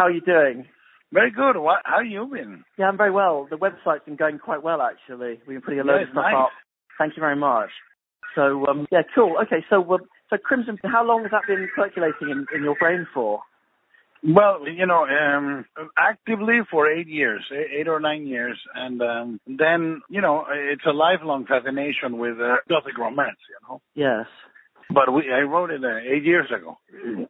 how are you doing? Very good. What, how are you been? Yeah, I'm very well. The website's been going quite well, actually. We've been putting a load Yeah, of stuff nice. up. Thank you very much. So, um, yeah, cool. Okay, so uh, so Crimson, how long has that been circulating in, in your brain for? Well, you know, um, actively for eight years, eight or nine years, and um, then you know, it's a lifelong fascination with uh, gothic romance. You know, Yes. but we, I wrote it uh, eight years ago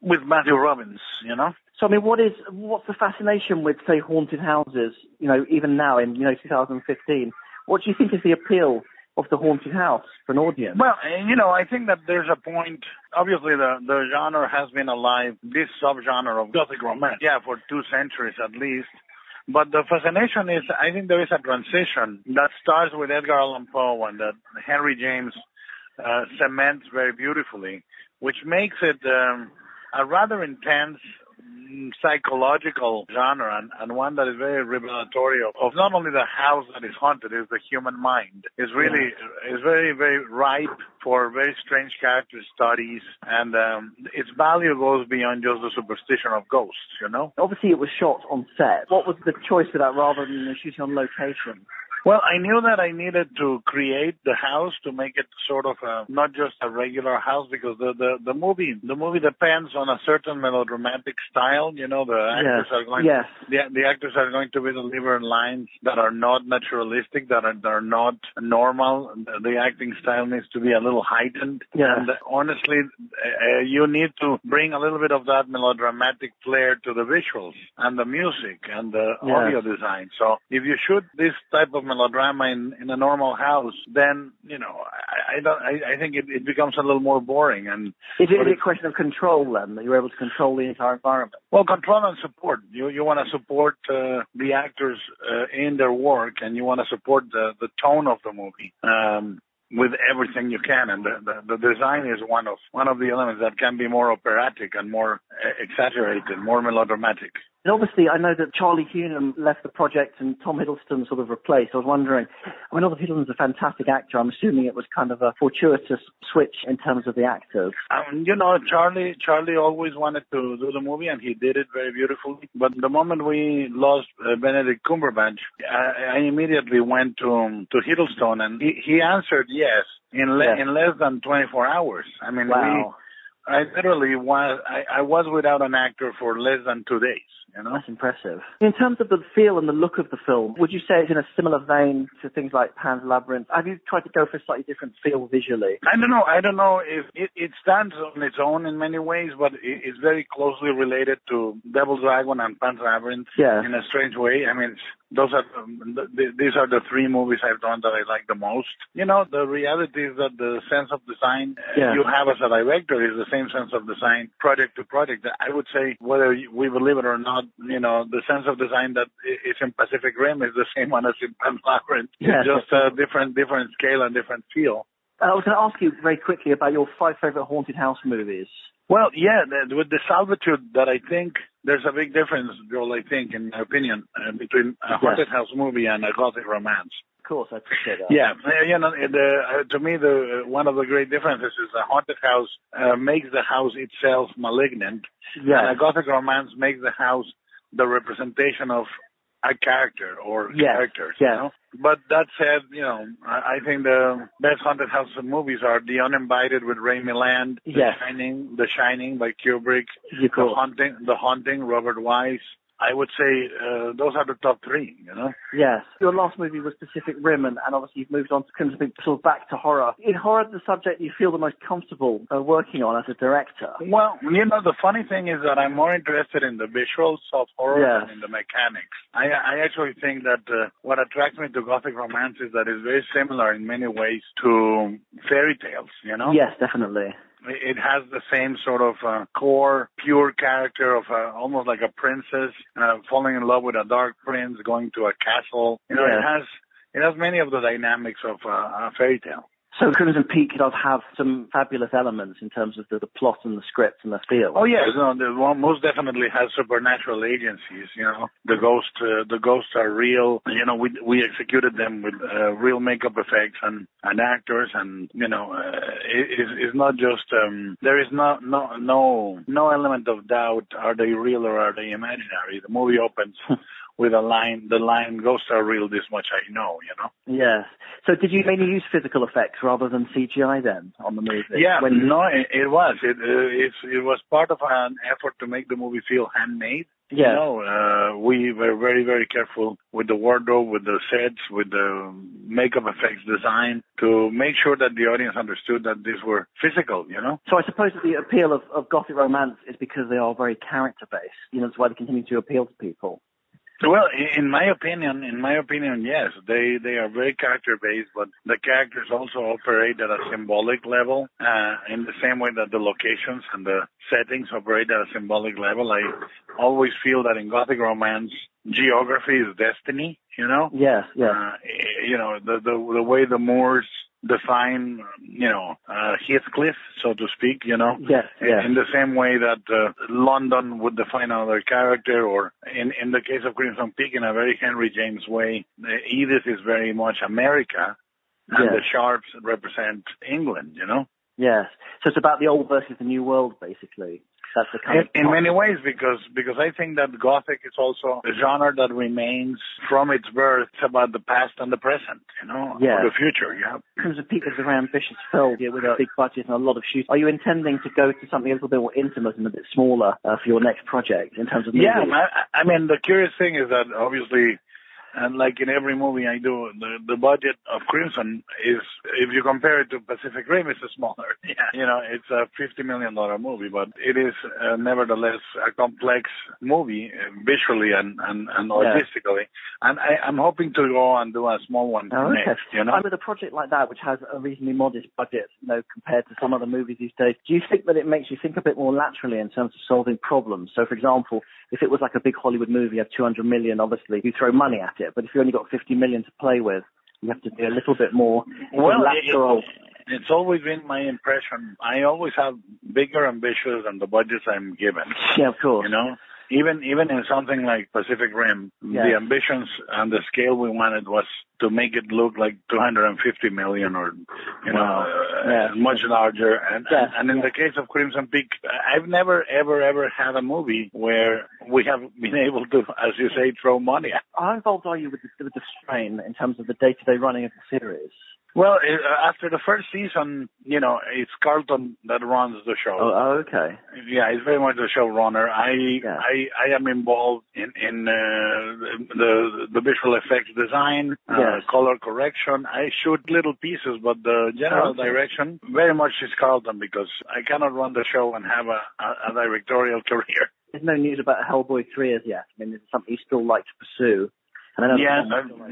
with Matthew Robbins. You know. So, I mean, what is what's the fascination with, say, haunted houses? You know, even now in you know 2015, what do you think is the appeal of the haunted house for an audience? Well, uh, you know, I think that there's a point. Obviously, the the genre has been alive, this subgenre of gothic romance, yeah, for two centuries at least. But the fascination is, I think there is a transition that starts with Edgar Allan Poe and that Henry James uh, cements very beautifully, which makes it um, a rather intense psychological genre and, and one that is very revelatory of, of not only the house that is haunted, is the human mind. Is really is very very ripe for very strange character studies, and um, its value goes beyond just the superstition of ghosts. You know. Obviously, it was shot on set. What was the choice for that rather than shooting on location? Well, I knew that I needed to create the house to make it sort of a, not just a regular house because the, the, the movie the movie depends on a certain melodramatic style. You know, the actors yes. are going yes. the, the actors are going to be delivering lines that are not naturalistic, that are, that are not normal. The, the acting style needs to be a little heightened. Yes. And honestly, uh, you need to bring a little bit of that melodramatic flair to the visuals and the music and the Yes. audio design. So if you shoot this type of melodrama in, in a normal house, then, you know, I, I don't, I, I think it, it becomes a little more boring and Is it a question of control then that you're able to control the entire environment? Well, control and support. You you want to support uh, the actors uh, in their work, and you want to support the the tone of the movie um, with everything you can. And the, the the design is one of one of the elements that can be more operatic and more uh, exaggerated, more melodramatic. And obviously, I know that Charlie Hunnam left the project and Tom Hiddleston sort of replaced. I was wondering, I mean, obviously Hiddleston's a fantastic actor. I'm assuming it was kind of a fortuitous switch in terms of the actors. Um, you know, Charlie Charlie always wanted to do the movie, and he did it very beautifully. But the moment we lost uh, Benedict Cumberbatch, I, I immediately went to um, to Hiddleston, and he, he answered yes in le- Yes. in less than 24 hours. I mean, we I literally was I, I was without an actor for less than two days. You know. That's impressive. In terms of the feel and the look of the film, would you say it's in a similar vein to things like Pan's Labyrinth? Have you tried to go for a slightly different feel visually? I don't know. I don't know if it, it stands on its own in many ways, but it, it's very closely related to Devil's Dragon and Pan's Labyrinth Yes. in a strange way. I mean, those are the, th- these are the three movies I've done that I like the most. You know, the reality is that the sense of design uh, Yeah. you have as a director is the same sense of design project to project. I would say whether we believe it or not, you know, the sense of design that is in Pacific Rim is the same one as in Pan's Labyrinth. Yes. It's just a different different scale and different feel. Uh, I was going to ask you very quickly about your five favorite haunted house movies. Well, yeah, with the salvitude that I think there's a big difference, Joel, I think, in my opinion, uh, between a haunted house movie and a gothic romance. Course, I appreciate that. Yeah, you know, the, uh, to me, the uh, one of the great differences is a haunted house uh, makes the house itself malignant, yeah. and a gothic romance makes the house the representation of a character or Yes, characters. yes. You know? But that said, you know, I, I think the best haunted house movies are The Uninvited with Ray Milland, The Shining, The Shining by Kubrick, The. Haunting, The Haunting, Robert Wise. I would say uh, those are the top three. You know. Yes. Your last movie was Pacific Rim, and, and obviously you've moved on to sort of back to horror. In horror, the subject you feel the most comfortable uh, working on as a director. Well, you know, the funny thing is that I'm more interested in the visuals of horror Yes. than in the mechanics. I, I actually think that uh, what attracts me to gothic romance is that it's very similar in many ways to fairy tales. You know. Yes, definitely. It has the same sort of uh, core, pure character of uh, almost like a princess uh, falling in love with a dark prince, going to a castle. You know, Yeah. it has it has many of the dynamics of uh, a fairy tale. So Crimson Peak does have some fabulous elements in terms of the, the plot and the script and the feel. Oh yes, no, the one most definitely has supernatural agencies. You know, the ghosts, uh, the ghosts are real. You know, we we executed them with uh, real makeup effects and and actors, and you know, uh, it, it's not just um, there is no no no no element of doubt. Are they real or are they imaginary? The movie opens. with a line, the line ghosts are real. This much I know, you know. Yes. So did you mainly use physical effects rather than CGI then on the movie? Yeah, When- no, it, it was. It uh, it was part of an effort to make the movie feel handmade. You Yeah. know, uh, we were very, very careful with the wardrobe, with the sets, with the makeup effects design to make sure that the audience understood that these were physical, you know? So I suppose that the appeal of, of gothic romance is because they are very character based. You know, that's why they continue to appeal to people. Well, in my opinion, in my opinion, yes, they they are very character based, but the characters also operate at a symbolic level, uh, in the same way that the locations and the settings operate at a symbolic level. I always feel that in Gothic romance, geography is destiny. You know, Yes, yes. uh, you know the the the way the Moors define, you know, uh, Heathcliff, so to speak. You know, yes, yes. in the same way that uh, London would define another character, or in, in the case of Crimson Peak, in a very Henry James way, Edith is very much America, and Yes. the Sharps represent England, you know? Yes. So it's about the old versus the new world, basically. That's the kind In, of in many ways, because because I think that Gothic is also a genre that remains from its birth about the past and the present, you know, Yeah. or the future. Yeah. Crimson Peak is a very ambitious film yeah, with a big budget and a lot of shoots. Are you intending to go to something a little bit more intimate and a bit smaller uh, for your next project in terms of movies? Yeah, I, I mean, the curious thing is that obviously, and like in every movie I do, the the budget of Crimson is, if you compare it to Pacific Rim, it's a smaller. Yeah. You know, it's a fifty million dollar movie, but it is uh, nevertheless a complex movie uh, visually and and, and Yeah. artistically. And I, I'm hoping to go and do a small one Oh, okay. next. You know. And with a project like that, which has a reasonably modest budget, you know, compared to some other movies these days, do you think that it makes you think a bit more laterally in terms of solving problems? So, for example, if it was like a big Hollywood movie, you have 200 million, obviously, you throw money at it. But if you only got 50 million to play with, you have to be a little bit more Well, lateral. it's always been my impression. I always have bigger ambitions than the budgets I'm given. yeah, of course. You know, even even in something like Pacific Rim, Yes. the ambitions and the scale we wanted was to make it look like 250 million or you know Wow. uh, much larger. And Yes. and in the case of Crimson Peak, I've never ever ever had a movie where we have been able to, as you say, throw money. at. How involved are you with the, with the strain in terms of the day-to-day running of the series? Well, uh, after the first season, you know, it's Carlton that runs the show. Oh, oh okay. Yeah, he's very much the showrunner. I Yeah. I I am involved in in uh, the the visual effects design, uh, Color correction. I shoot little pieces, but the general oh, Okay. direction very much is Carlton because I cannot run the show and have a, a, a directorial career. There's no news about Hellboy 3 as yet. I mean, is something you still like to pursue? And I know Yeah,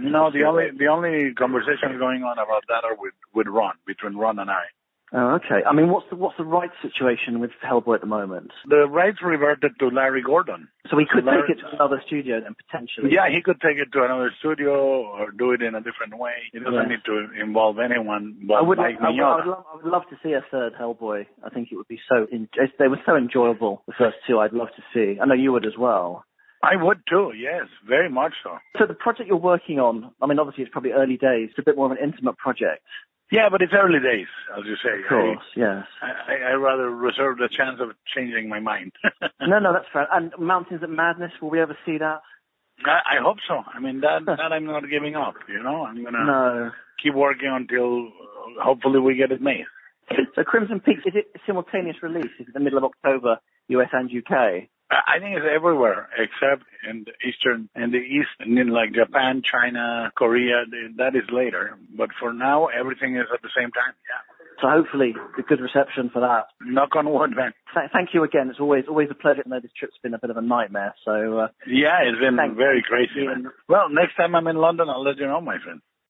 no, the only the only conversations going on about that are with with Ron, between Ron and I. Oh, okay. I mean, what's the what's the rights situation with Hellboy at the moment? The rights reverted to Larry Gordon. So we could Larry- take it to another studio then potentially. Yeah, he could take it to another studio or do it in a different way. He doesn't Yeah. need to involve anyone but I would, Mike I, would, I, would love, I would love to see a third Hellboy. I think it would be so. En- they were so enjoyable. The first two, I'd love to see. I know you would as well. I would too, yes, very much so. So the project you're working on, I mean, obviously it's probably early days. It's a bit more of an intimate project. Yeah, but it's early days, as you say. Of course, yes. I, I, I rather reserve the chance of changing my mind. No, no, that's fair. And Mountains of Madness, will we ever see that? I, I hope so. I mean, that, that I'm not giving up, you know? I'm going to No. keep working until uh, hopefully we get it made. So Crimson Peaks, is it simultaneous release? Is it the middle of October, US and UK? I think it's everywhere except in the eastern, in the east, and in like Japan, China, Korea. th- That is later. But for now, everything is at the same time. Yeah. So hopefully a good reception for that. Knock on wood, man. Th- thank you again. It's always always a pleasure. I know this trip's been a bit of a nightmare. So uh, Yeah, it's been very crazy. Well, next time I'm in London, I'll let you know, my friend.